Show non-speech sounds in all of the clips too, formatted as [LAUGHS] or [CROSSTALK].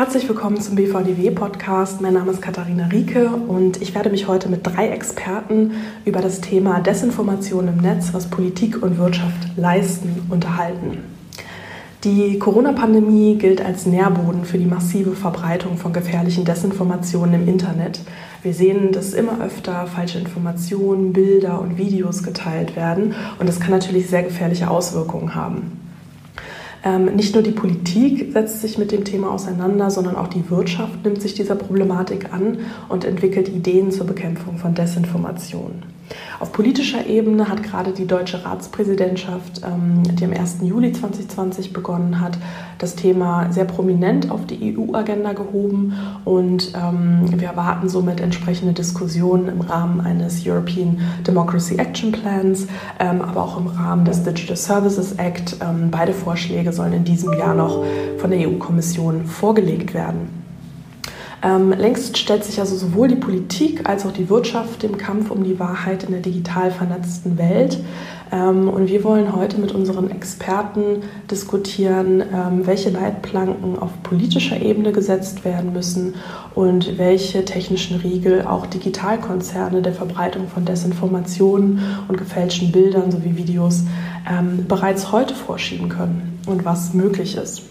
Herzlich willkommen zum BVDW-Podcast. Mein Name ist Katharina Rieke und ich werde mich heute mit drei Experten über das Thema Desinformation im Netz, was Politik und Wirtschaft leisten, unterhalten. Die Corona-Pandemie gilt als Nährboden für die massive Verbreitung von gefährlichen Desinformationen im Internet. Wir sehen, dass immer öfter falsche Informationen, Bilder und Videos geteilt werden und das kann natürlich sehr gefährliche Auswirkungen haben. Ähm, nicht nur die Politik setzt sich mit dem Thema auseinander, sondern auch die Wirtschaft nimmt sich dieser Problematik an und entwickelt Ideen zur Bekämpfung von Desinformation. Auf politischer Ebene hat gerade die deutsche Ratspräsidentschaft, ähm, die am 1. Juli 2020 begonnen hat, das Thema sehr prominent auf die EU-Agenda gehoben und ähm, wir erwarten somit entsprechende Diskussionen im Rahmen eines European Democracy Action Plans, ähm, aber auch im Rahmen des Digital Services Act. beide Vorschläge sollen in diesem Jahr noch von der EU-Kommission vorgelegt werden. Ähm, längst stellt sich also sowohl die Politik als auch die Wirtschaft dem Kampf um die Wahrheit in der digital vernetzten Welt. Ähm, und wir wollen heute mit unseren Experten diskutieren, ähm, welche Leitplanken auf politischer Ebene gesetzt werden müssen und welche technischen Riegel auch Digitalkonzerne der Verbreitung von Desinformationen und gefälschten Bildern sowie Videos ähm, bereits heute vorschieben können und was möglich ist.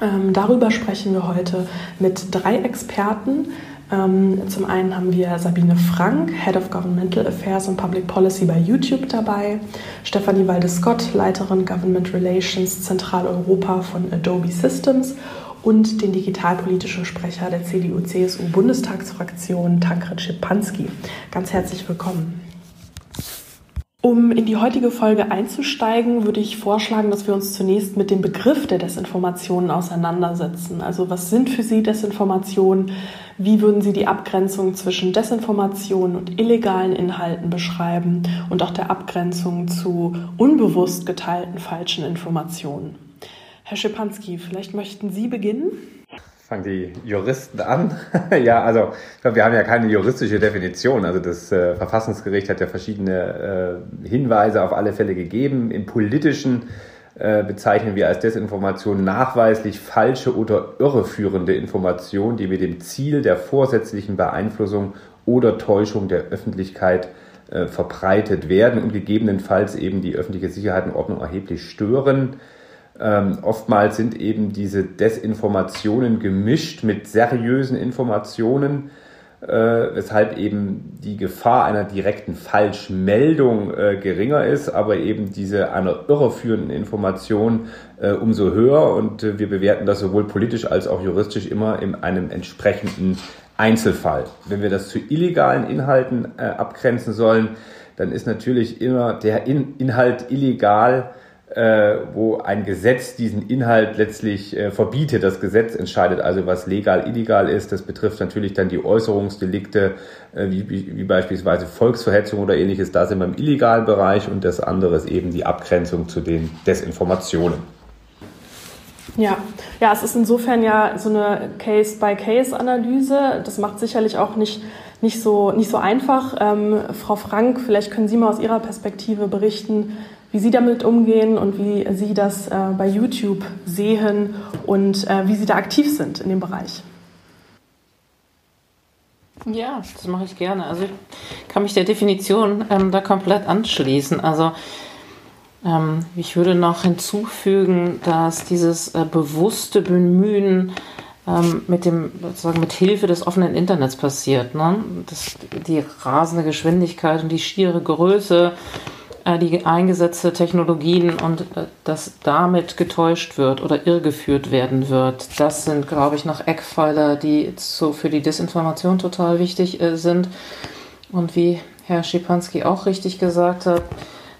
Ähm, darüber sprechen wir heute mit drei Experten. Ähm, zum einen haben wir Sabine Frank, Head of Governmental Affairs and Public Policy bei YouTube dabei, Stefanie Walde-Scott, Leiterin Government Relations Zentraleuropa von Adobe Systems und den digitalpolitischen Sprecher der CDU-CSU-Bundestagsfraktion, Tankred Schipanski. Ganz herzlich willkommen. Um in die heutige Folge einzusteigen, würde ich vorschlagen, dass wir uns zunächst mit dem Begriff der Desinformationen auseinandersetzen. Also was sind für Sie Desinformationen? Wie würden Sie die Abgrenzung zwischen Desinformationen und illegalen Inhalten beschreiben und auch der Abgrenzung zu unbewusst geteilten falschen Informationen? Herr Schipanski, vielleicht möchten Sie beginnen? Fangen die Juristen an. [LAUGHS] ja, also wir haben ja keine juristische Definition. Also das äh, Verfassungsgericht hat ja verschiedene äh, Hinweise auf alle Fälle gegeben. Im politischen äh, bezeichnen wir als Desinformation nachweislich falsche oder irreführende Informationen, die mit dem Ziel der vorsätzlichen Beeinflussung oder Täuschung der Öffentlichkeit äh, verbreitet werden und gegebenenfalls eben die öffentliche Sicherheit und Ordnung erheblich stören. Ähm, oftmals sind eben diese Desinformationen gemischt mit seriösen Informationen, äh, weshalb eben die Gefahr einer direkten Falschmeldung äh, geringer ist, aber eben diese einer irreführenden Information äh, umso höher. Und äh, wir bewerten das sowohl politisch als auch juristisch immer in einem entsprechenden Einzelfall. Wenn wir das zu illegalen Inhalten äh, abgrenzen sollen, dann ist natürlich immer der in Inhalt illegal, äh, wo ein Gesetz diesen Inhalt letztlich äh, verbietet. Das Gesetz entscheidet also, was legal, illegal ist. Das betrifft natürlich dann die Äußerungsdelikte, äh, wie, wie, beispielsweise Volksverhetzung oder ähnliches. Da sind wir im illegalen Bereich und das andere ist eben die Abgrenzung zu den Desinformationen. Ja, ja, es ist insofern ja so eine Case-by-Case-Analyse. Das macht sicherlich auch nicht, nicht, so, nicht so einfach. Ähm, Frau Frank, vielleicht können Sie mal aus Ihrer Perspektive berichten, wie Sie damit umgehen und wie Sie das äh, bei YouTube sehen und äh, wie Sie da aktiv sind in dem Bereich. Ja, das mache ich gerne. Also ich kann mich der Definition ähm, da komplett anschließen. Also ähm, ich würde noch hinzufügen, dass dieses äh, bewusste Bemühen ähm, mit dem sozusagen mit Hilfe des offenen Internets passiert. Ne? Das, die rasende Geschwindigkeit und die schiere Größe die eingesetzte Technologien und äh, dass damit getäuscht wird oder irregeführt werden wird. Das sind, glaube ich, noch Eckpfeiler, die so für die Desinformation total wichtig äh, sind. Und wie Herr Schipanski auch richtig gesagt hat,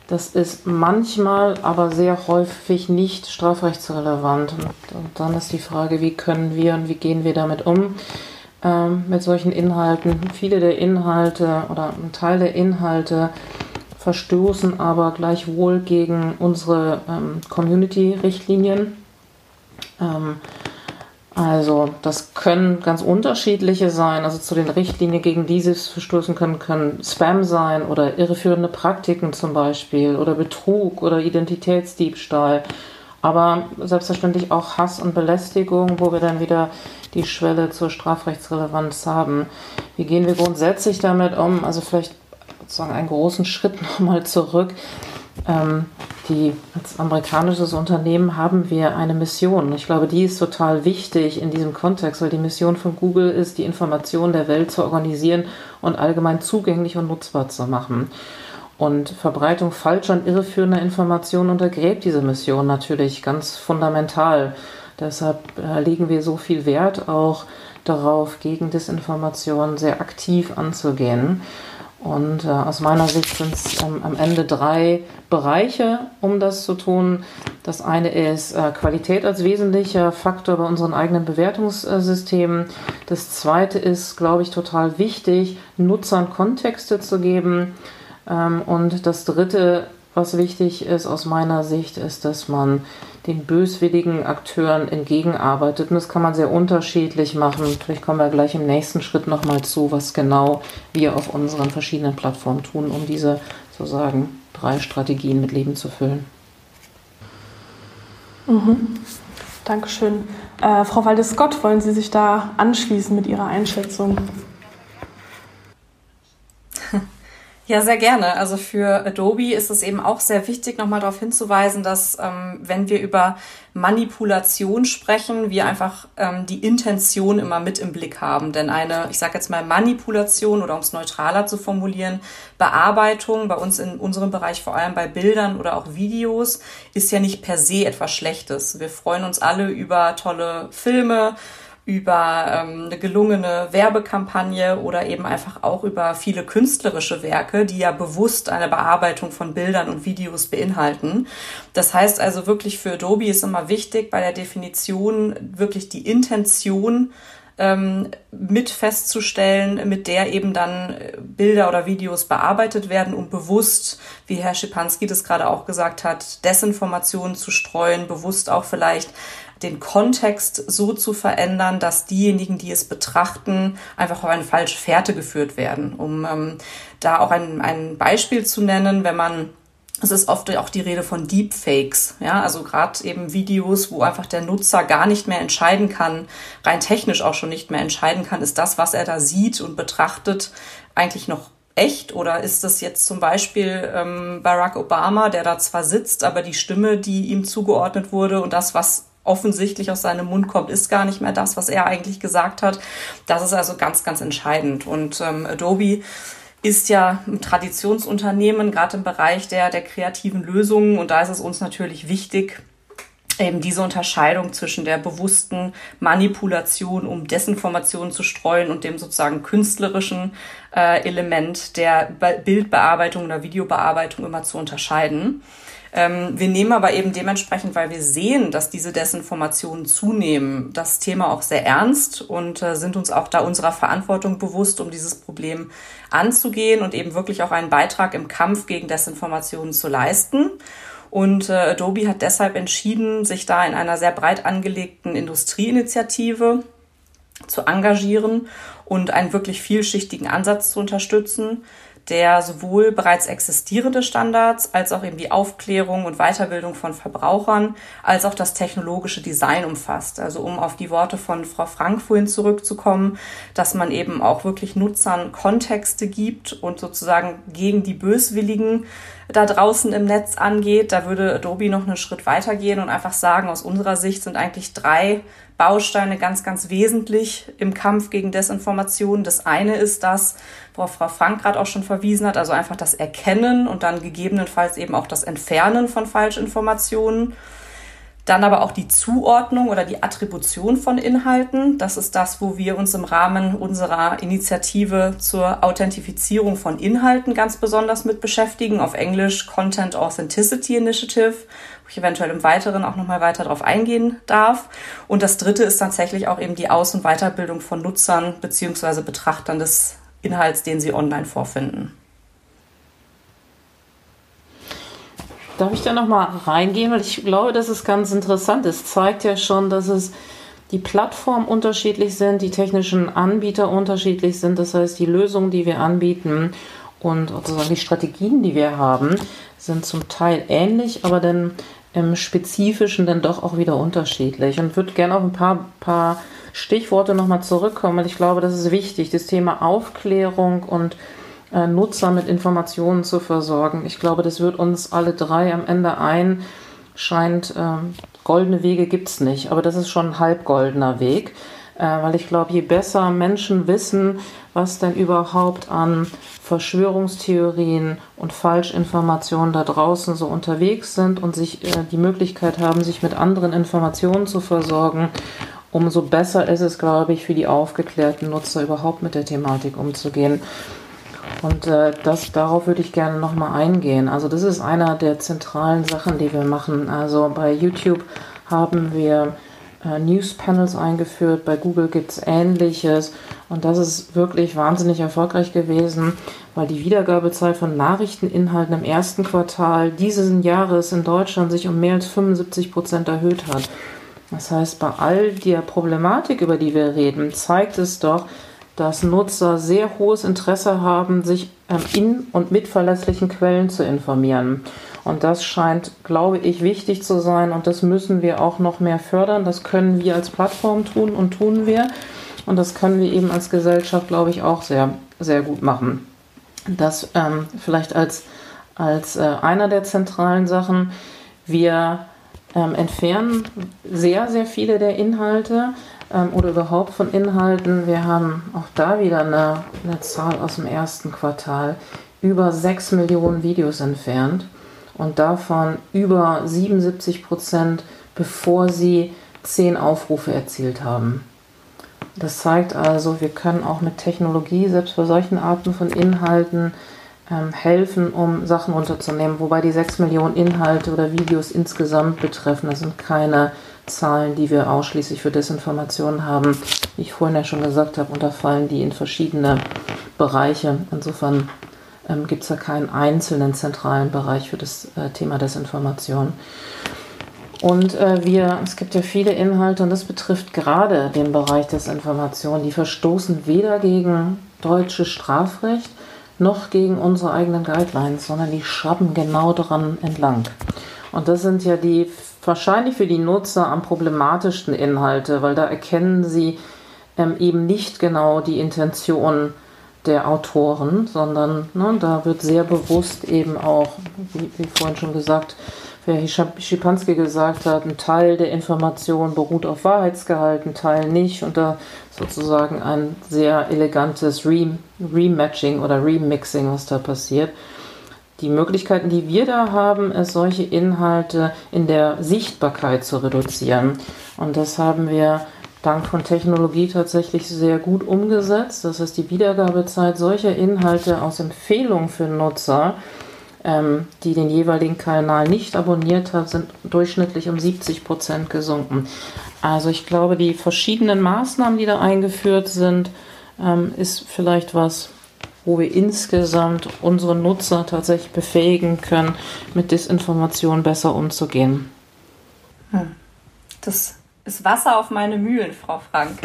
das ist manchmal, aber sehr häufig nicht strafrechtsrelevant. Und, und dann ist die Frage, wie können wir und wie gehen wir damit um ähm, mit solchen Inhalten. Viele der Inhalte oder ein Teil der Inhalte verstoßen aber gleichwohl gegen unsere ähm, Community-Richtlinien. Ähm, also das können ganz unterschiedliche sein. Also zu den Richtlinien, gegen die sie verstoßen können, können Spam sein oder irreführende Praktiken zum Beispiel oder Betrug oder Identitätsdiebstahl. aber selbstverständlich auch Hass und Belästigung, wo wir dann wieder die Schwelle zur Strafrechtsrelevanz haben. Wie gehen wir grundsätzlich damit um? Also vielleicht sozusagen einen großen Schritt [LAUGHS] nochmal zurück. Ähm, die, als amerikanisches Unternehmen haben wir eine Mission. Ich glaube, die ist total wichtig in diesem Kontext, weil die Mission von Google ist, die Informationen der Welt zu organisieren und allgemein zugänglich und nutzbar zu machen. Und Verbreitung falscher und irreführender Informationen untergräbt diese Mission natürlich ganz fundamental. Deshalb äh, legen wir so viel Wert auch darauf, gegen Desinformation sehr aktiv anzugehen. Und äh, aus meiner Sicht sind es ähm, am Ende drei Bereiche, um das zu tun. Das eine ist äh, Qualität als wesentlicher Faktor bei unseren eigenen Bewertungssystemen. Das zweite ist, glaube ich, total wichtig, Nutzern Kontexte zu geben. Ähm, und das dritte, was wichtig ist aus meiner Sicht, ist, dass man den böswilligen Akteuren entgegenarbeitet. Und das kann man sehr unterschiedlich machen. Vielleicht kommen wir gleich im nächsten Schritt nochmal zu, was genau wir auf unseren verschiedenen Plattformen tun, um diese sozusagen drei Strategien mit Leben zu füllen. Mhm. Dankeschön. Äh, Frau Waldes-Scott, wollen Sie sich da anschließen mit Ihrer Einschätzung? Ja, sehr gerne. Also für Adobe ist es eben auch sehr wichtig, nochmal darauf hinzuweisen, dass ähm, wenn wir über Manipulation sprechen, wir einfach ähm, die Intention immer mit im Blick haben. Denn eine, ich sage jetzt mal Manipulation oder um es neutraler zu formulieren, Bearbeitung, bei uns in unserem Bereich vor allem bei Bildern oder auch Videos, ist ja nicht per se etwas Schlechtes. Wir freuen uns alle über tolle Filme, über ähm, eine gelungene Werbekampagne oder eben einfach auch über viele künstlerische Werke, die ja bewusst eine Bearbeitung von Bildern und Videos beinhalten. Das heißt also wirklich für Adobe ist immer wichtig bei der Definition wirklich die Intention ähm, mit festzustellen, mit der eben dann Bilder oder Videos bearbeitet werden, um bewusst, wie Herr Schipanski das gerade auch gesagt hat, Desinformationen zu streuen, bewusst auch vielleicht den Kontext so zu verändern, dass diejenigen, die es betrachten, einfach auf eine falsche Fährte geführt werden. Um ähm, da auch ein, ein Beispiel zu nennen, wenn man es ist oft auch die Rede von Deepfakes, ja, also gerade eben Videos, wo einfach der Nutzer gar nicht mehr entscheiden kann, rein technisch auch schon nicht mehr entscheiden kann, ist das, was er da sieht und betrachtet, eigentlich noch echt oder ist das jetzt zum Beispiel ähm, Barack Obama, der da zwar sitzt, aber die Stimme, die ihm zugeordnet wurde und das, was offensichtlich aus seinem Mund kommt, ist gar nicht mehr das, was er eigentlich gesagt hat. Das ist also ganz, ganz entscheidend. Und ähm, Adobe ist ja ein Traditionsunternehmen, gerade im Bereich der, der kreativen Lösungen. Und da ist es uns natürlich wichtig, eben diese Unterscheidung zwischen der bewussten Manipulation, um Desinformationen zu streuen und dem sozusagen künstlerischen äh, Element der Bildbearbeitung oder Videobearbeitung immer zu unterscheiden. Ähm, wir nehmen aber eben dementsprechend, weil wir sehen, dass diese Desinformationen zunehmen, das Thema auch sehr ernst und äh, sind uns auch da unserer Verantwortung bewusst, um dieses Problem anzugehen und eben wirklich auch einen Beitrag im Kampf gegen Desinformationen zu leisten. Und äh, Adobe hat deshalb entschieden, sich da in einer sehr breit angelegten Industrieinitiative zu engagieren und einen wirklich vielschichtigen Ansatz zu unterstützen der sowohl bereits existierende Standards als auch eben die Aufklärung und Weiterbildung von Verbrauchern als auch das technologische Design umfasst. Also um auf die Worte von Frau Frank vorhin zurückzukommen, dass man eben auch wirklich Nutzern Kontexte gibt und sozusagen gegen die Böswilligen da draußen im Netz angeht. Da würde Adobe noch einen Schritt weitergehen und einfach sagen, aus unserer Sicht sind eigentlich drei Bausteine ganz, ganz wesentlich im Kampf gegen Desinformation. Das eine ist das, worauf Frau Frank gerade auch schon verwiesen hat, also einfach das Erkennen und dann gegebenenfalls eben auch das Entfernen von Falschinformationen. Dann aber auch die Zuordnung oder die Attribution von Inhalten. Das ist das, wo wir uns im Rahmen unserer Initiative zur Authentifizierung von Inhalten ganz besonders mit beschäftigen. Auf Englisch Content Authenticity Initiative, wo ich eventuell im Weiteren auch nochmal weiter darauf eingehen darf. Und das dritte ist tatsächlich auch eben die Aus- und Weiterbildung von Nutzern beziehungsweise Betrachtern des Inhalts, den sie online vorfinden. Darf ich da nochmal reingehen? Weil ich glaube, das ist ganz interessant. Es zeigt ja schon, dass es die Plattformen unterschiedlich sind, die technischen Anbieter unterschiedlich sind. Das heißt, die Lösungen, die wir anbieten und sozusagen die Strategien, die wir haben, sind zum Teil ähnlich, aber dann im Spezifischen dann doch auch wieder unterschiedlich und würde gerne auf ein paar, paar Stichworte nochmal zurückkommen, weil ich glaube, das ist wichtig, das Thema Aufklärung und äh, Nutzer mit Informationen zu versorgen. Ich glaube, das wird uns alle drei am Ende ein. Scheint, äh, goldene Wege gibt es nicht, aber das ist schon ein halbgoldener Weg, äh, weil ich glaube, je besser Menschen wissen, was denn überhaupt an Verschwörungstheorien und Falschinformationen da draußen so unterwegs sind und sich äh, die Möglichkeit haben, sich mit anderen Informationen zu versorgen, umso besser ist es, glaube ich, für die aufgeklärten Nutzer überhaupt mit der Thematik umzugehen. Und äh, das, darauf würde ich gerne nochmal eingehen. Also das ist einer der zentralen Sachen, die wir machen. Also bei YouTube haben wir äh, News-Panels eingeführt, bei Google gibt es ähnliches. Und das ist wirklich wahnsinnig erfolgreich gewesen, weil die Wiedergabezeit von Nachrichteninhalten im ersten Quartal dieses Jahres in Deutschland sich um mehr als 75 Prozent erhöht hat. Das heißt, bei all der Problematik, über die wir reden, zeigt es doch, dass Nutzer sehr hohes Interesse haben, sich ähm, in und mit verlässlichen Quellen zu informieren. Und das scheint, glaube ich, wichtig zu sein und das müssen wir auch noch mehr fördern. Das können wir als Plattform tun und tun wir. Und das können wir eben als Gesellschaft, glaube ich, auch sehr, sehr gut machen. Das ähm, vielleicht als, als äh, einer der zentralen Sachen. Wir ähm, entfernen sehr, sehr viele der Inhalte ähm, oder überhaupt von Inhalten. Wir haben auch da wieder eine, eine Zahl aus dem ersten Quartal. Über 6 Millionen Videos entfernt und davon über 77 Prozent, bevor sie 10 Aufrufe erzielt haben. Das zeigt also, wir können auch mit Technologie, selbst für solchen Arten von Inhalten, ähm, helfen, um Sachen runterzunehmen. Wobei die 6 Millionen Inhalte oder Videos insgesamt betreffen. Das sind keine Zahlen, die wir ausschließlich für Desinformation haben. Wie ich vorhin ja schon gesagt habe, unterfallen die in verschiedene Bereiche. Insofern ähm, gibt es da keinen einzelnen zentralen Bereich für das äh, Thema Desinformation. Und äh, wir, es gibt ja viele Inhalte und das betrifft gerade den Bereich Desinformation, die verstoßen weder gegen deutsches Strafrecht noch gegen unsere eigenen Guidelines, sondern die schrubben genau daran entlang. Und das sind ja die wahrscheinlich für die Nutzer am problematischsten Inhalte, weil da erkennen sie ähm, eben nicht genau die Intention der Autoren, sondern ne, da wird sehr bewusst eben auch, wie, wie vorhin schon gesagt, wer Schipanski gesagt hat, ein Teil der Information beruht auf Wahrheitsgehalt, ein Teil nicht und da sozusagen ein sehr elegantes Rematching oder Remixing, was da passiert. Die Möglichkeiten, die wir da haben, ist, solche Inhalte in der Sichtbarkeit zu reduzieren. Und das haben wir dank von Technologie tatsächlich sehr gut umgesetzt. Das heißt, die Wiedergabezeit solcher Inhalte aus Empfehlungen für Nutzer, ähm, die den jeweiligen Kanal nicht abonniert haben, sind durchschnittlich um 70 Prozent gesunken. Also ich glaube, die verschiedenen Maßnahmen, die da eingeführt sind, ähm, ist vielleicht was, wo wir insgesamt unsere Nutzer tatsächlich befähigen können, mit Desinformation besser umzugehen. Hm. Das ist Wasser auf meine Mühlen, Frau Frank.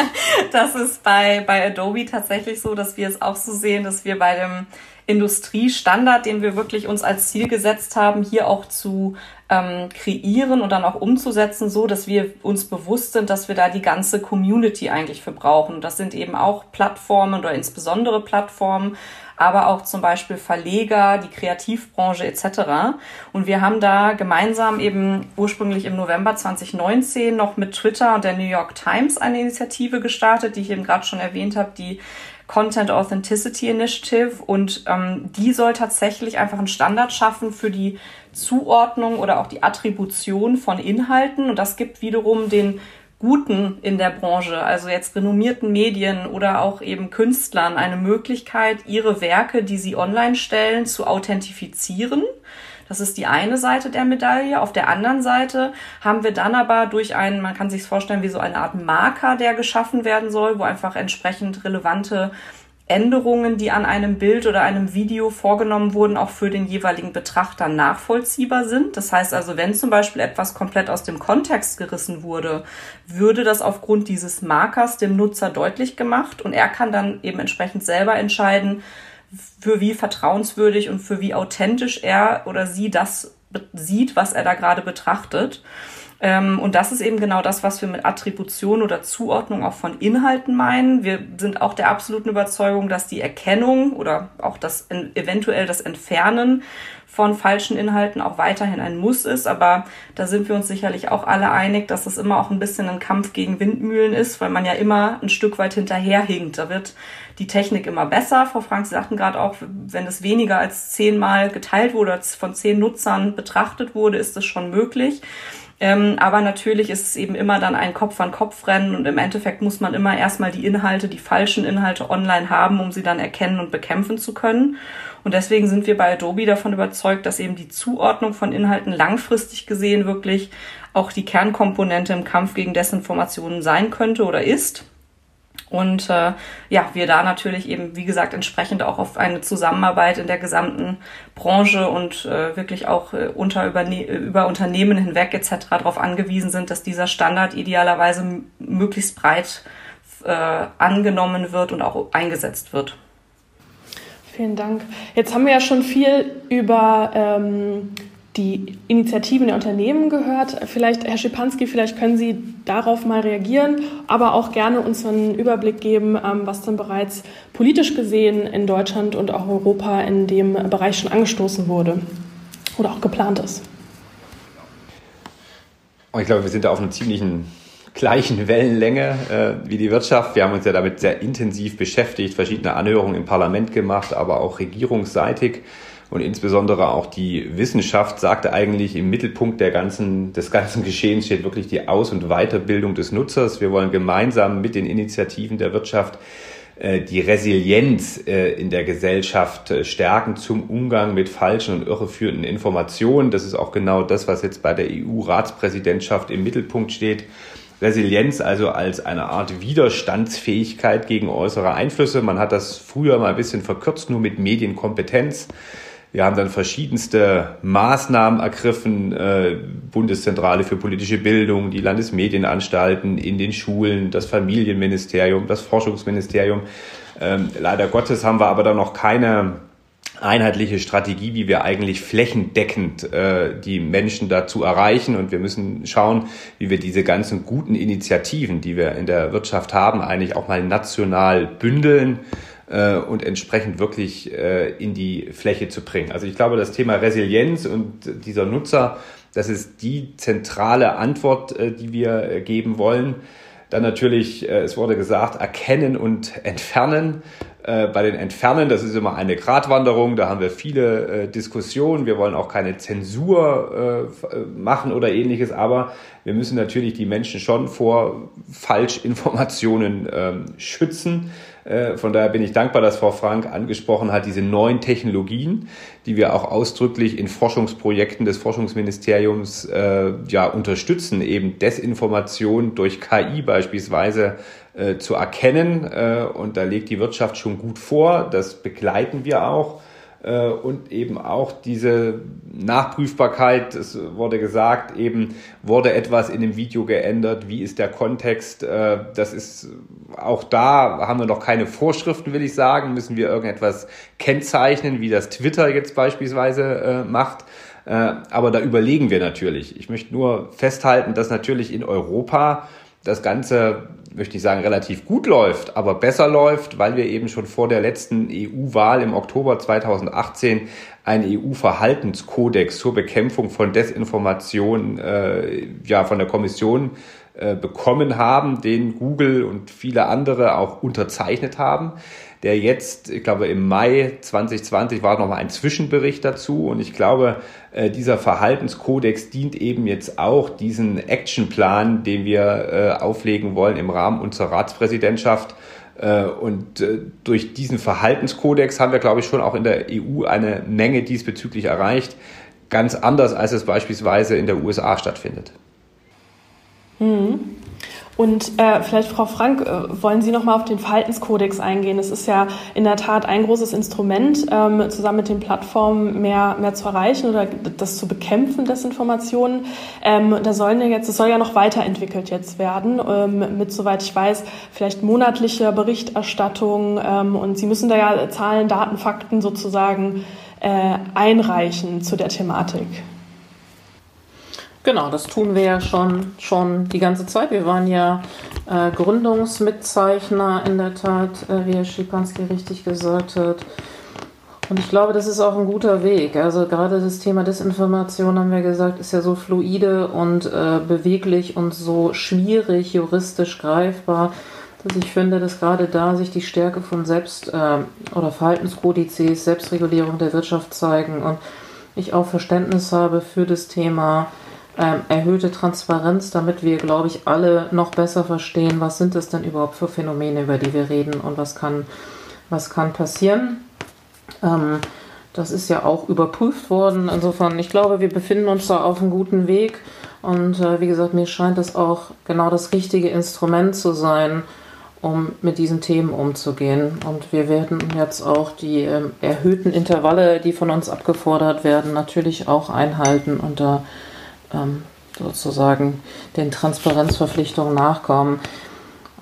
[LAUGHS] das ist bei, bei Adobe tatsächlich so, dass wir es auch so sehen, dass wir bei dem Industriestandard, den wir wirklich uns als Ziel gesetzt haben, hier auch zu ähm, kreieren und dann auch umzusetzen, so dass wir uns bewusst sind, dass wir da die ganze Community eigentlich für brauchen. Das sind eben auch Plattformen oder insbesondere Plattformen, aber auch zum Beispiel Verleger, die Kreativbranche etc. Und wir haben da gemeinsam eben ursprünglich im November 2019 noch mit Twitter und der New York Times eine Initiative gestartet, die ich eben gerade schon erwähnt habe, die Content Authenticity Initiative und ähm, die soll tatsächlich einfach einen Standard schaffen für die Zuordnung oder auch die Attribution von Inhalten. Und das gibt wiederum den Guten in der Branche, also jetzt renommierten Medien oder auch eben Künstlern eine Möglichkeit, ihre Werke, die sie online stellen, zu authentifizieren das ist die eine Seite der Medaille. Auf der anderen Seite haben wir dann aber durch einen, man kann sich vorstellen, wie so eine Art Marker, der geschaffen werden soll, wo einfach entsprechend relevante Änderungen, die an einem Bild oder einem Video vorgenommen wurden, auch für den jeweiligen Betrachter nachvollziehbar sind. Das heißt also, wenn zum Beispiel etwas komplett aus dem Kontext gerissen wurde, würde das aufgrund dieses Markers dem Nutzer deutlich gemacht und er kann dann eben entsprechend selber entscheiden, für wie vertrauenswürdig und für wie authentisch er oder sie das sieht, was er da gerade betrachtet. Ähm, und das ist eben genau das, was wir mit Attribution oder Zuordnung auch von Inhalten meinen. Wir sind auch der absoluten Überzeugung, dass die Erkennung oder auch das eventuell das Entfernen von falschen Inhalten auch weiterhin ein Muss ist. Aber da sind wir uns sicherlich auch alle einig, dass es immer auch ein bisschen ein Kampf gegen Windmühlen ist, weil man ja immer ein Stück weit hinterherhinkt. Da wird die Technik immer besser. Frau Frank, Sie sagten gerade auch, wenn es weniger als zehnmal geteilt wurde, von zehn Nutzern betrachtet wurde, ist es schon möglich. Ähm, aber natürlich ist es eben immer dann ein Kopf-an-Kopf-Rennen und im Endeffekt muss man immer erstmal die Inhalte, die falschen Inhalte online haben, um sie dann erkennen und bekämpfen zu können. Und deswegen sind wir bei Adobe davon überzeugt, dass eben die Zuordnung von Inhalten langfristig gesehen wirklich auch die Kernkomponente im Kampf gegen Desinformationen sein könnte oder ist. Und äh, ja, wir da natürlich eben, wie gesagt, entsprechend auch auf eine Zusammenarbeit in der gesamten Branche und äh, wirklich auch äh, unter Überne über Unternehmen hinweg etc. darauf angewiesen sind, dass dieser Standard idealerweise möglichst breit äh, angenommen wird und auch eingesetzt wird. Vielen Dank. Jetzt haben wir ja schon viel über ähm, die Initiativen der Unternehmen gehört. Vielleicht, Herr Schipanski, vielleicht können Sie darauf mal reagieren, aber auch gerne uns einen Überblick geben, ähm, was dann bereits politisch gesehen in Deutschland und auch Europa in dem Bereich schon angestoßen wurde oder auch geplant ist. Ich glaube, wir sind da auf einer ziemlichen gleichen Wellenlänge äh, wie die Wirtschaft. Wir haben uns ja damit sehr intensiv beschäftigt, verschiedene Anhörungen im Parlament gemacht, aber auch regierungsseitig. Und insbesondere auch die Wissenschaft sagte eigentlich im Mittelpunkt der ganzen, des ganzen Geschehens steht wirklich die Aus- und Weiterbildung des Nutzers. Wir wollen gemeinsam mit den Initiativen der Wirtschaft äh, die Resilienz äh, in der Gesellschaft äh, stärken zum Umgang mit falschen und irreführenden Informationen. Das ist auch genau das, was jetzt bei der EU-Ratspräsidentschaft im Mittelpunkt steht. Resilienz also als eine Art Widerstandsfähigkeit gegen äußere Einflüsse. Man hat das früher mal ein bisschen verkürzt, nur mit Medienkompetenz. Wir haben dann verschiedenste Maßnahmen ergriffen, äh, Bundeszentrale für politische Bildung, die Landesmedienanstalten in den Schulen, das Familienministerium, das Forschungsministerium. Ähm, leider Gottes haben wir aber dann noch keine einheitliche Strategie, wie wir eigentlich flächendeckend äh, die Menschen dazu erreichen. Und wir müssen schauen, wie wir diese ganzen guten Initiativen, die wir in der Wirtschaft haben, eigentlich auch mal national bündeln äh, und entsprechend wirklich äh, in die Fläche zu bringen. Also ich glaube, das Thema Resilienz und dieser Nutzer, das ist die zentrale Antwort, äh, die wir äh, geben wollen. Dann natürlich, äh, es wurde gesagt, erkennen und entfernen. Äh, bei den Entfernen, das ist immer eine Gratwanderung, da haben wir viele äh, Diskussionen. Wir wollen auch keine Zensur äh, machen oder ähnliches, aber wir müssen natürlich die Menschen schon vor Falschinformationen ähm, schützen. Äh, von daher bin ich dankbar, dass Frau Frank angesprochen hat, diese neuen Technologien, die wir auch ausdrücklich in Forschungsprojekten des Forschungsministeriums äh, ja, unterstützen, eben Desinformation durch KI beispielsweise äh, zu erkennen. Äh, und da legt die Wirtschaft schon gut vor. Das begleiten wir auch. Äh, und eben auch diese Nachprüfbarkeit, es wurde gesagt, eben wurde etwas in dem Video geändert, wie ist der Kontext, das ist auch da haben wir noch keine Vorschriften, will ich sagen, müssen wir irgendetwas kennzeichnen, wie das Twitter jetzt beispielsweise macht. Aber da überlegen wir natürlich. Ich möchte nur festhalten, dass natürlich in Europa das Ganze möchte ich sagen, relativ gut läuft, aber besser läuft, weil wir eben schon vor der letzten EU-Wahl im Oktober 2018 einen EU-Verhaltenskodex zur Bekämpfung von Desinformation äh, ja, von der Kommission äh, bekommen haben, den Google und viele andere auch unterzeichnet haben der jetzt, ich glaube im Mai 2020 war nochmal ein Zwischenbericht dazu und ich glaube, äh, dieser Verhaltenskodex dient eben jetzt auch diesen Actionplan, den wir äh, auflegen wollen im Rahmen unserer Ratspräsidentschaft. Äh, und durch diesen Verhaltenskodex haben wir, glaube ich, schon auch in der EU eine Menge diesbezüglich erreicht. Ganz anders, als es beispielsweise in der USA stattfindet. Mhm. Und äh, vielleicht, Frau Frank, äh, wollen Sie noch mal auf den Verhaltenskodex eingehen? Es ist ja in der Tat ein großes Instrument, ähm, zusammen mit den Plattformen mehr, mehr zu erreichen oder das zu bekämpfen, Desinformationen. Ähm, da sollen ja jetzt, es soll ja noch weiterentwickelt jetzt werden, ähm, mit, soweit ich weiß, vielleicht monatlicher Berichterstattung. Ähm, und Sie müssen da ja Zahlen, Daten, Fakten sozusagen äh, einreichen zu der Thematik. Genau, das tun wir ja schon, schon die ganze Zeit. Wir waren ja äh, Gründungsmitzeichner in der Tat, äh, wie Herr Schipanski richtig gesagt hat. Und ich glaube, das ist auch ein guter Weg. Also gerade das Thema Desinformation, haben wir gesagt, ist ja so fluide und äh, beweglich und so schwierig juristisch greifbar, dass ich finde, dass gerade da sich die Stärke von Selbst- äh, oder Verhaltenskodizes, Selbstregulierung der Wirtschaft zeigen und ich auch Verständnis habe für das Thema ähm, erhöhte Transparenz, damit wir, glaube ich, alle noch besser verstehen, was sind es denn überhaupt für Phänomene, über die wir reden und was kann, was kann passieren. Ähm, das ist ja auch überprüft worden. Insofern, ich glaube, wir befinden uns da auf einem guten Weg. Und äh, wie gesagt, mir scheint das auch genau das richtige Instrument zu sein, um mit diesen Themen umzugehen. Und wir werden jetzt auch die ähm, erhöhten Intervalle, die von uns abgefordert werden, natürlich auch einhalten und da ähm, sozusagen den Transparenzverpflichtungen nachkommen.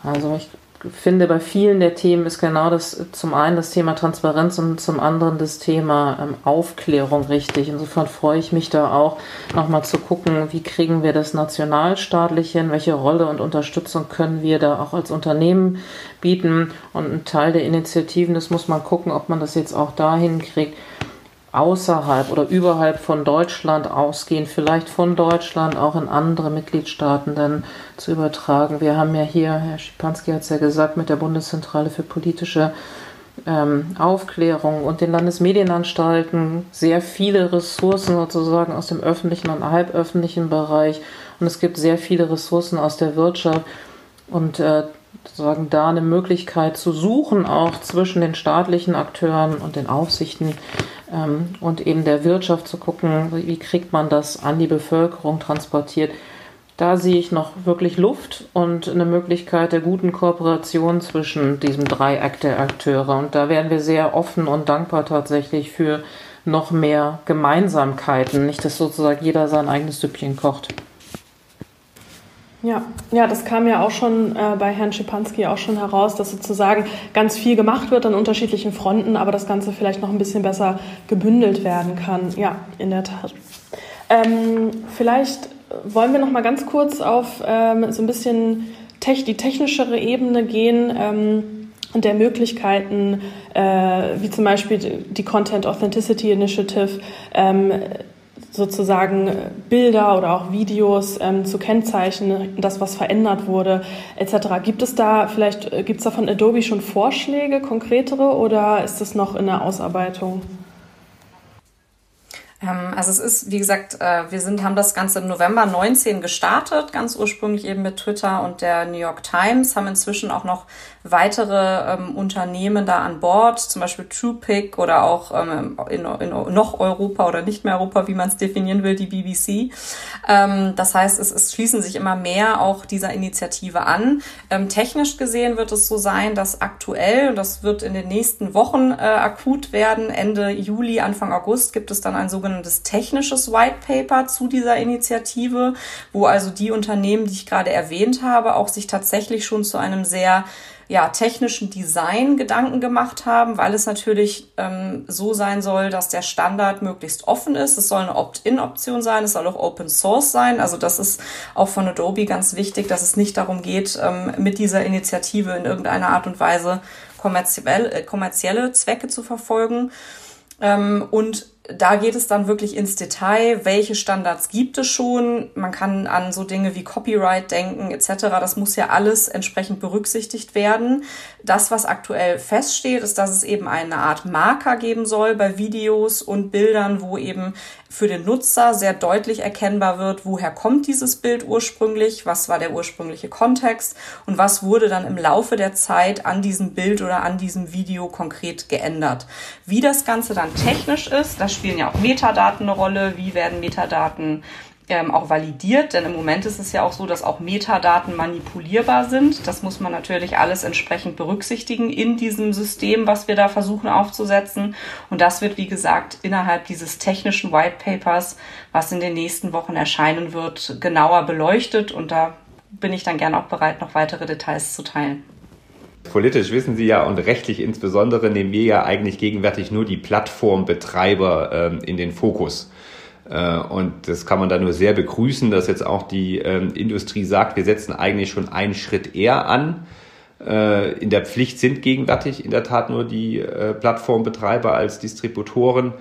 Also ich finde, bei vielen der Themen ist genau das zum einen das Thema Transparenz und zum anderen das Thema ähm, Aufklärung richtig. Insofern freue ich mich da auch nochmal zu gucken, wie kriegen wir das nationalstaatlich hin, welche Rolle und Unterstützung können wir da auch als Unternehmen bieten. Und ein Teil der Initiativen, das muss man gucken, ob man das jetzt auch dahin kriegt, außerhalb oder überhalb von Deutschland ausgehen, vielleicht von Deutschland auch in andere Mitgliedstaaten dann zu übertragen. Wir haben ja hier, Herr Schipanski hat es ja gesagt, mit der Bundeszentrale für politische ähm, Aufklärung und den Landesmedienanstalten sehr viele Ressourcen sozusagen aus dem öffentlichen und halböffentlichen Bereich und es gibt sehr viele Ressourcen aus der Wirtschaft und äh, sozusagen da eine Möglichkeit zu suchen, auch zwischen den staatlichen Akteuren und den Aufsichten ähm, und eben der Wirtschaft zu gucken, wie kriegt man das an die Bevölkerung transportiert. Da sehe ich noch wirklich Luft und eine Möglichkeit der guten Kooperation zwischen diesem Dreieck der Akteure. Und da wären wir sehr offen und dankbar tatsächlich für noch mehr Gemeinsamkeiten, nicht dass sozusagen jeder sein eigenes Süppchen kocht. Ja, ja, das kam ja auch schon äh, bei Herrn Schipanski auch schon heraus, dass sozusagen ganz viel gemacht wird an unterschiedlichen Fronten, aber das Ganze vielleicht noch ein bisschen besser gebündelt werden kann. Ja, in der Tat. Ähm, vielleicht wollen wir noch mal ganz kurz auf ähm, so ein bisschen tech die technischere Ebene gehen. Ähm, der Möglichkeiten, äh, wie zum Beispiel die Content Authenticity Initiative, ähm, sozusagen Bilder oder auch Videos ähm, zu kennzeichnen, das, was verändert wurde, etc. Gibt es da vielleicht, äh, gibt es da von Adobe schon Vorschläge, konkretere, oder ist das noch in der Ausarbeitung? Ähm, also es ist, wie gesagt, äh, wir sind, haben das Ganze im November 19 gestartet, ganz ursprünglich eben mit Twitter und der New York Times, haben inzwischen auch noch weitere ähm, Unternehmen da an Bord, zum Beispiel TruePic oder auch ähm, in, in, noch Europa oder nicht mehr Europa, wie man es definieren will, die BBC. Ähm, das heißt, es, es schließen sich immer mehr auch dieser Initiative an. Ähm, technisch gesehen wird es so sein, dass aktuell, und das wird in den nächsten Wochen äh, akut werden, Ende Juli, Anfang August gibt es dann ein sogenanntes technisches White Paper zu dieser Initiative, wo also die Unternehmen, die ich gerade erwähnt habe, auch sich tatsächlich schon zu einem sehr ja, technischen Design Gedanken gemacht haben, weil es natürlich ähm, so sein soll, dass der Standard möglichst offen ist. Es soll eine Opt-in-Option sein, es soll auch Open Source sein. Also das ist auch von Adobe ganz wichtig, dass es nicht darum geht, ähm, mit dieser Initiative in irgendeiner Art und Weise kommerziell, äh, kommerzielle Zwecke zu verfolgen. Ähm, und da geht es dann wirklich ins Detail, welche Standards gibt es schon. Man kann an so Dinge wie Copyright denken etc. Das muss ja alles entsprechend berücksichtigt werden. Das, was aktuell feststeht, ist, dass es eben eine Art Marker geben soll bei Videos und Bildern, wo eben für den Nutzer sehr deutlich erkennbar wird, woher kommt dieses Bild ursprünglich, was war der ursprüngliche Kontext und was wurde dann im Laufe der Zeit an diesem Bild oder an diesem Video konkret geändert. Wie das Ganze dann technisch ist, da spielen ja auch Metadaten eine Rolle. Wie werden Metadaten ähm, auch validiert, denn im Moment ist es ja auch so, dass auch Metadaten manipulierbar sind. Das muss man natürlich alles entsprechend berücksichtigen in diesem System, was wir da versuchen aufzusetzen. Und das wird, wie gesagt, innerhalb dieses technischen White Papers, was in den nächsten Wochen erscheinen wird, genauer beleuchtet. Und da bin ich dann gern auch bereit, noch weitere Details zu teilen. Politisch wissen Sie ja und rechtlich insbesondere nehmen wir ja eigentlich gegenwärtig nur die Plattformbetreiber ähm, in den Fokus. Äh, und das kann man da nur sehr begrüßen, dass jetzt auch die ähm, Industrie sagt, wir setzen eigentlich schon einen Schritt eher an. Äh, in der Pflicht sind gegenwärtig in der Tat nur die äh, Plattformbetreiber als Distributoren.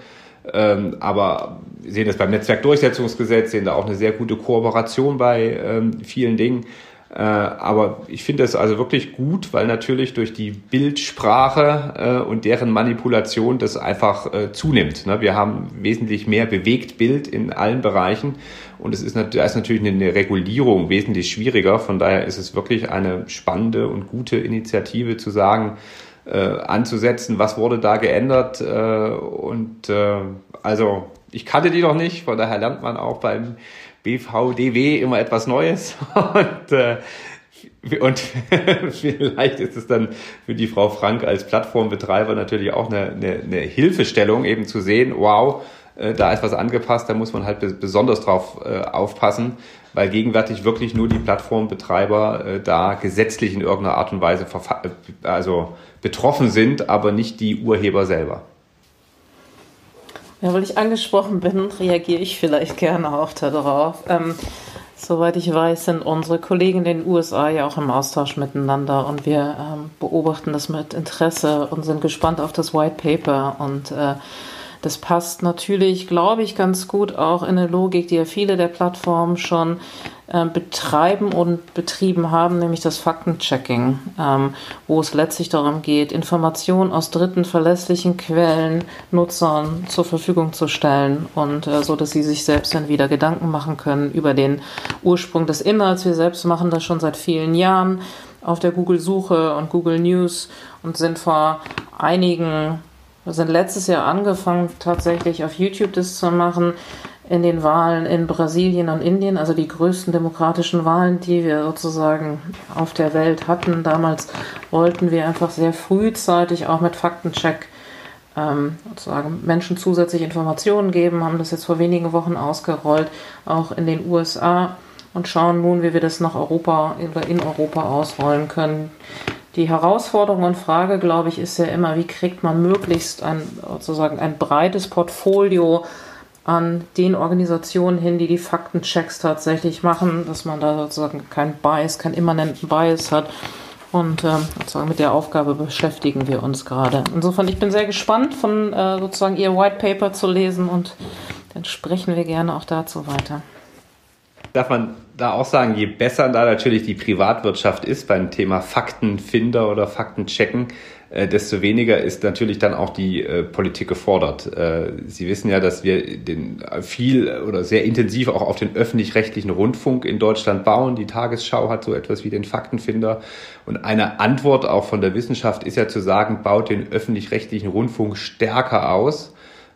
Ähm, aber wir sehen das beim Netzwerkdurchsetzungsgesetz, sehen da auch eine sehr gute Kooperation bei ähm, vielen Dingen. Äh, aber ich finde es also wirklich gut, weil natürlich durch die Bildsprache äh, und deren Manipulation das einfach äh, zunimmt. Ne? Wir haben wesentlich mehr Bewegtbild in allen Bereichen und es ist, da ist natürlich eine Regulierung wesentlich schwieriger. Von daher ist es wirklich eine spannende und gute Initiative zu sagen, äh, anzusetzen, was wurde da geändert. Äh, und also ich kannte die noch nicht, von daher lernt man auch beim BVDW immer etwas Neues. [LAUGHS] Und, äh, und [LAUGHS] vielleicht ist es dann für die Frau Frank als Plattformbetreiber natürlich auch eine, eine, eine Hilfestellung, eben zu sehen, wow, äh, da ist was angepasst, da muss man halt besonders drauf äh, aufpassen, weil gegenwärtig wirklich nur die Plattformbetreiber äh, da gesetzlich in irgendeiner Art und Weise also betroffen sind, aber nicht die Urheber selber. Ja, weil ich angesprochen bin, reagiere ich vielleicht gerne auch darauf. Ähm, soweit ich weiß, sind unsere Kollegen in den USA ja auch im Austausch miteinander und wir ähm, beobachten das mit Interesse und sind gespannt auf das White Paper und äh, das passt natürlich, glaube ich, ganz gut auch in eine Logik, die ja viele der Plattformen schon äh, betreiben und betrieben haben, nämlich das Faktenchecking, ähm, wo es letztlich darum geht, Informationen aus dritten verlässlichen Quellen Nutzern zur Verfügung zu stellen und äh, so, dass sie sich selbst dann wieder Gedanken machen können über den Ursprung des Inhalts. Wir selbst machen das schon seit vielen Jahren auf der Google-Suche und Google News und sind vor einigen wir sind letztes Jahr angefangen, tatsächlich auf YouTube das zu machen, in den Wahlen in Brasilien und Indien, also die größten demokratischen Wahlen, die wir sozusagen auf der Welt hatten. Damals wollten wir einfach sehr frühzeitig auch mit Faktencheck ähm, sozusagen Menschen zusätzliche Informationen geben, haben das jetzt vor wenigen Wochen ausgerollt, auch in den USA und schauen nun, wie wir das nach Europa oder in Europa ausrollen können. Die Herausforderung und Frage, glaube ich, ist ja immer, wie kriegt man möglichst ein, sozusagen ein breites Portfolio an den Organisationen hin, die die Faktenchecks tatsächlich machen, dass man da sozusagen kein Bias, keinen immanenten Bias hat. Und äh, sozusagen mit der Aufgabe beschäftigen wir uns gerade. Insofern, ich bin sehr gespannt, von äh, sozusagen Ihr White Paper zu lesen und dann sprechen wir gerne auch dazu weiter darf man da auch sagen, je besser da natürlich die Privatwirtschaft ist beim Thema Faktenfinder oder Faktenchecken, äh, desto weniger ist natürlich dann auch die äh, Politik gefordert. Äh, Sie wissen ja, dass wir den viel oder sehr intensiv auch auf den öffentlich-rechtlichen Rundfunk in Deutschland bauen. Die Tagesschau hat so etwas wie den Faktenfinder. Und eine Antwort auch von der Wissenschaft ist ja zu sagen, baut den öffentlich-rechtlichen Rundfunk stärker aus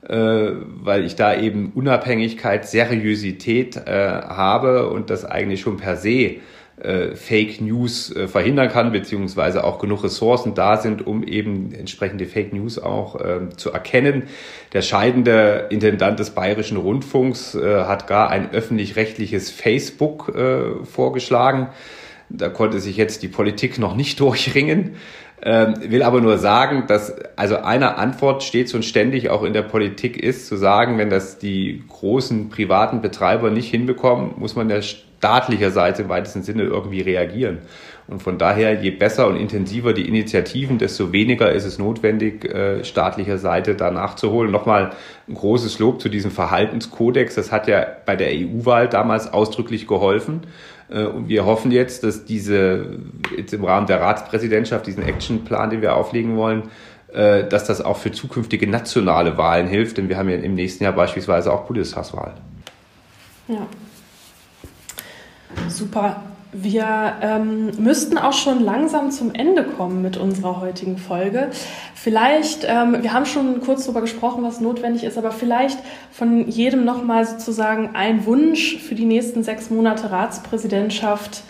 weil ich da eben Unabhängigkeit, Seriosität äh, habe und das eigentlich schon per se äh, Fake News äh, verhindern kann, beziehungsweise auch genug Ressourcen da sind, um eben entsprechende Fake News auch äh, zu erkennen. Der scheidende Intendant des Bayerischen Rundfunks äh, hat gar ein öffentlich-rechtliches Facebook äh, vorgeschlagen. Da konnte sich jetzt die Politik noch nicht [LAUGHS] durchringen. Ähm, will aber nur sagen, dass also eine Antwort stets und ständig auch in der Politik ist, zu sagen, wenn das die großen privaten Betreiber nicht hinbekommen, muss man der staatlicher Seite im weitesten Sinne irgendwie reagieren. Und von daher, je besser und intensiver die Initiativen, desto weniger ist es notwendig, äh, staatlicher Seite da nachzuholen. Nochmal ein großes Lob zu diesem Verhaltenskodex. Das hat ja bei der EU-Wahl damals ausdrücklich geholfen. Äh, und wir hoffen jetzt, dass diese jetzt im Rahmen der Ratspräsidentschaft, diesen Actionplan, den wir auflegen wollen, äh, dass das auch für zukünftige nationale Wahlen hilft, denn wir haben ja im nächsten Jahr beispielsweise auch Bundestagswahlen. Ja. Super. Wir ähm, müssten auch schon langsam zum Ende kommen mit unserer heutigen Folge. Vielleicht, ähm, wir haben schon kurz darüber gesprochen, was notwendig ist, aber vielleicht von jedem nochmal sozusagen ein Wunsch für die nächsten sechs Monate Ratspräsidentschaft,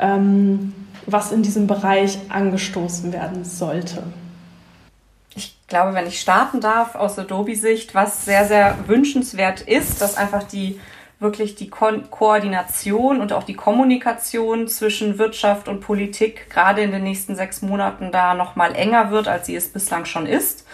ähm, was in diesem Bereich angestoßen werden sollte. Ich glaube, wenn ich starten darf aus Adobe-Sicht, was sehr, sehr wünschenswert ist, dass einfach die wirklich die Ko Koordination und auch die Kommunikation zwischen Wirtschaft und Politik gerade in den nächsten sechs Monaten da noch mal enger wird, als sie es bislang schon ist.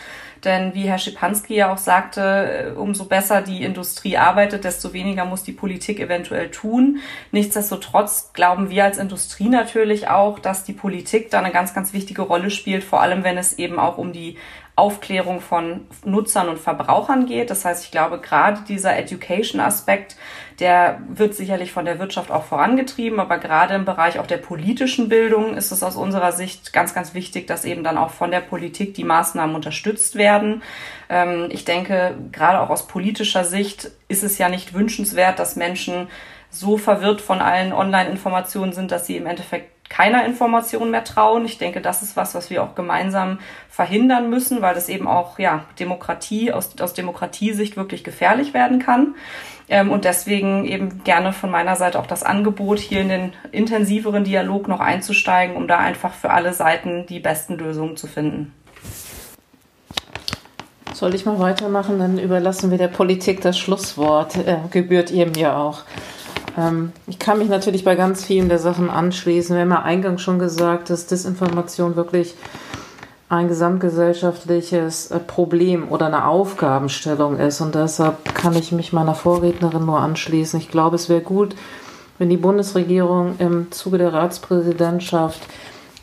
Denn wie Herr Schipanski ja auch sagte, äh, umso besser die Industrie arbeitet, desto weniger muss die Politik eventuell tun. Nichtsdestotrotz glauben wir als Industrie natürlich auch, dass die Politik da eine ganz, ganz wichtige Rolle spielt, vor allem wenn es eben auch um die Aufklärung von Nutzern und Verbrauchern geht. Das heißt, ich glaube, gerade dieser Education-Aspekt, der wird sicherlich von der Wirtschaft auch vorangetrieben, aber gerade im Bereich auch der politischen Bildung ist es aus unserer Sicht ganz, ganz wichtig, dass eben dann auch von der Politik die Maßnahmen unterstützt werden. Ähm, ich denke, gerade auch aus politischer Sicht ist es ja nicht wünschenswert, dass Menschen so verwirrt von allen Online-Informationen sind, dass sie im Endeffekt keiner Information mehr trauen. Ich denke, das ist was, was wir auch gemeinsam verhindern müssen, weil das eben auch ja Demokratie aus, aus Demokratiesicht wirklich gefährlich werden kann. Ähm, und deswegen eben gerne von meiner Seite auch das Angebot, hier in den intensiveren Dialog noch einzusteigen, um da einfach für alle Seiten die besten Lösungen zu finden. Soll ich mal weitermachen? Dann überlassen wir der Politik das Schlusswort. Äh, gebührt ihr mir auch. Ähm, ich kann mich natürlich bei ganz vielen der Sachen anschließen. Wir haben ja eingangs schon gesagt, dass Desinformation wirklich ein gesamtgesellschaftliches äh, Problem oder eine Aufgabenstellung ist. Und deshalb kann ich mich meiner Vorrednerin nur anschließen. Ich glaube, es wäre gut, wenn die Bundesregierung im Zuge der Ratspräsidentschaft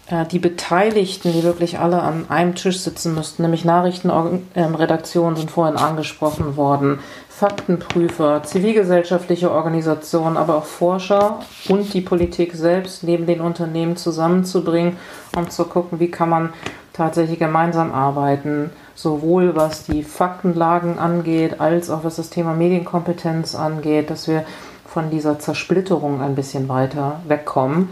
äh, die Beteiligten, die wirklich alle an einem Tisch sitzen müssten, nämlich Nachrichtenredaktionen sind vorhin angesprochen worden, Faktenprüfer, zivilgesellschaftliche Organisationen, aber auch Forscher und die Politik selbst neben den Unternehmen zusammenzubringen, um zu gucken, wie kann man tatsächlich gemeinsam arbeiten, sowohl was die Faktenlagen angeht, als auch was das Thema Medienkompetenz angeht, dass wir von dieser Zersplitterung ein bisschen weiter wegkommen.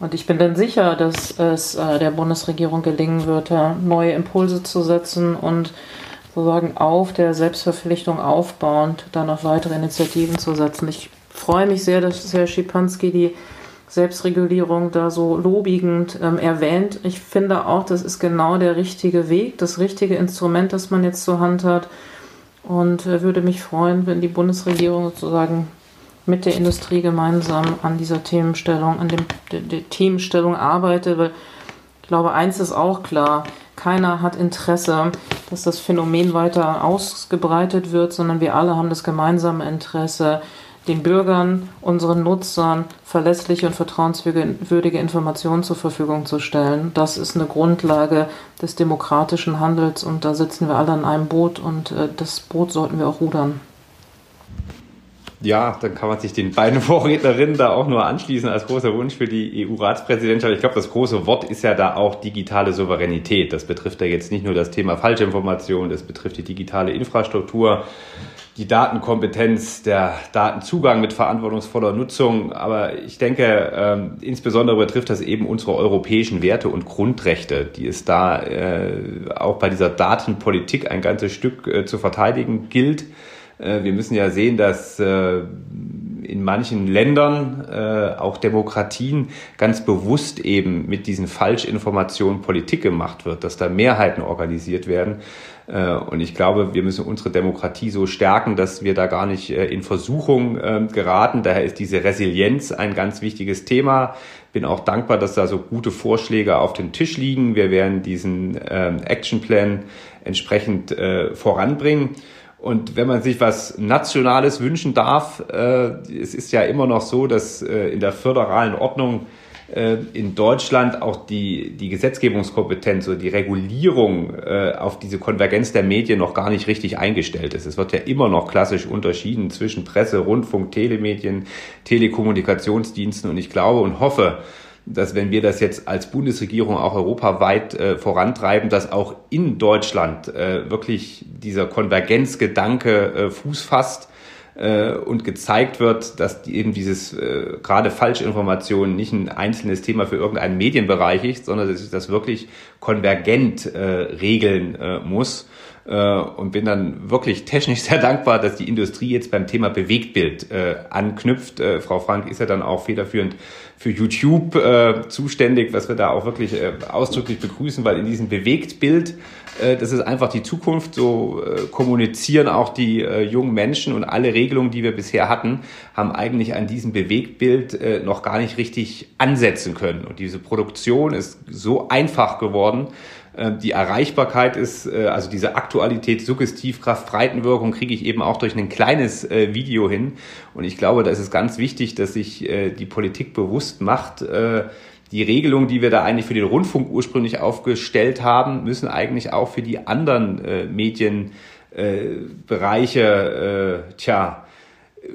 Und ich bin dann sicher, dass es äh, der Bundesregierung gelingen wird, neue Impulse zu setzen und sozusagen auf der Selbstverpflichtung aufbauend dann noch weitere Initiativen zu setzen. Ich freue mich sehr, dass Herr Schipanski die Selbstregulierung da so lobigend ähm, erwähnt. Ich finde auch, das ist genau der richtige Weg, das richtige Instrument, das man jetzt zur Hand hat. Und äh, würde mich freuen, wenn die Bundesregierung sozusagen mit der Industrie gemeinsam an dieser Themenstellung, an dem, der, der Themenstellung arbeitet, weil ich glaube, eins ist auch klar, keiner hat Interesse, dass das Phänomen weiter ausgebreitet wird, sondern wir alle haben das gemeinsame Interesse, den Bürgern, unseren Nutzern verlässliche und vertrauenswürdige Informationen zur Verfügung zu stellen. Das ist eine Grundlage des demokratischen Handels und da sitzen wir alle in einem Boot und äh, das Boot sollten wir auch rudern ja, dann kann man sich den beiden [LAUGHS] Vorrednerinnen da auch nur anschließen als großer Wunsch für die EU-Ratspräsidentschaft. Ich glaube, das große Wort ist ja da auch digitale Souveränität. Das betrifft ja jetzt nicht nur das Thema Falschinformation, das betrifft die digitale Infrastruktur, die Datenkompetenz, der Datenzugang mit verantwortungsvoller Nutzung. Aber ich denke, ähm, insbesondere betrifft das eben unsere europäischen Werte und Grundrechte, die es da äh, auch bei dieser Datenpolitik ein ganzes Stück äh, zu verteidigen gilt. Äh, wir müssen ja sehen, dass äh, in manchen Ländern, äh, auch Demokratien, ganz bewusst eben mit diesen Falschinformationen Politik gemacht wird, dass da Mehrheiten organisiert werden. Und ich glaube, wir müssen unsere Demokratie so stärken, dass wir da gar nicht in Versuchung geraten. Daher ist diese Resilienz ein ganz wichtiges Thema. Bin auch dankbar, dass da so gute Vorschläge auf dem Tisch liegen. Wir werden diesen Actionplan entsprechend voranbringen. Und wenn man sich was Nationales wünschen darf, äh, es ist ja immer noch so, dass äh, in der föderalen Ordnung äh, in Deutschland auch die, die Gesetzgebungskompetenz oder die Regulierung äh, auf diese Konvergenz der Medien noch gar nicht richtig eingestellt ist. Es wird ja immer noch klassisch unterschieden zwischen Presse, Rundfunk, Telemedien, Telekommunikationsdiensten und ich glaube und hoffe, dass wenn wir das jetzt als Bundesregierung auch europaweit äh, vorantreiben, dass auch in Deutschland äh, wirklich dieser Konvergenzgedanke äh, Fuß fasst äh, und gezeigt wird, dass eben dieses äh, gerade Falschinformationen nicht ein einzelnes Thema für irgendeinen Medienbereich ist, sondern dass sich das wirklich konvergent äh, regeln äh, muss und bin dann wirklich technisch [LAUGHS] sehr dankbar, dass die Industrie jetzt beim Thema Bewegtbild äh, anknüpft. Äh, Frau Frank ist ja dann auch federführend für YouTube äh, zuständig, was wir da auch wirklich äh, ausdrücklich begrüßen, weil in diesem Bewegtbild, äh, das ist einfach die Zukunft, so äh, kommunizieren auch die äh, jungen Menschen und alle Regelungen, die wir bisher hatten, haben eigentlich an diesem Bewegtbild äh, noch gar nicht richtig ansetzen können. Und diese Produktion ist so einfach geworden, Äh, die Erreichbarkeit ist, äh, also diese Aktualität, Suggestivkraft, Breitenwirkung kriege ich eben auch durch ein kleines äh, Video hin. Und ich glaube, da ist es ganz wichtig, dass sich die Politik bewusst macht, die Regelungen, die wir da eigentlich für den Rundfunk ursprünglich aufgestellt haben, müssen eigentlich auch für die anderen Medienbereiche, tja,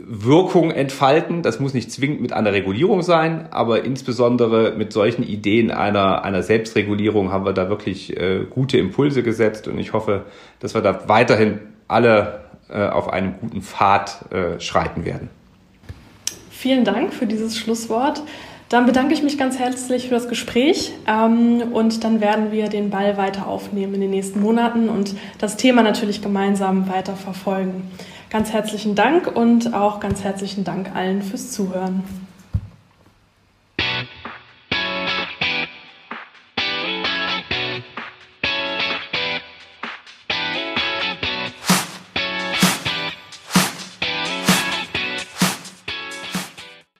Wirkung entfalten. Das muss nicht zwingend mit einer Regulierung sein, aber insbesondere mit solchen Ideen einer, einer Selbstregulierung haben wir da wirklich äh, gute Impulse gesetzt und ich hoffe, dass wir da weiterhin alle äh, auf einem guten Pfad äh, schreiten werden. Vielen Dank für dieses Schlusswort. Dann bedanke ich mich ganz herzlich für das Gespräch ähm, und dann werden wir den Ball weiter aufnehmen in den nächsten Monaten und das Thema natürlich gemeinsam weiter verfolgen. Ganz herzlichen Dank und auch ganz herzlichen Dank allen fürs Zuhören.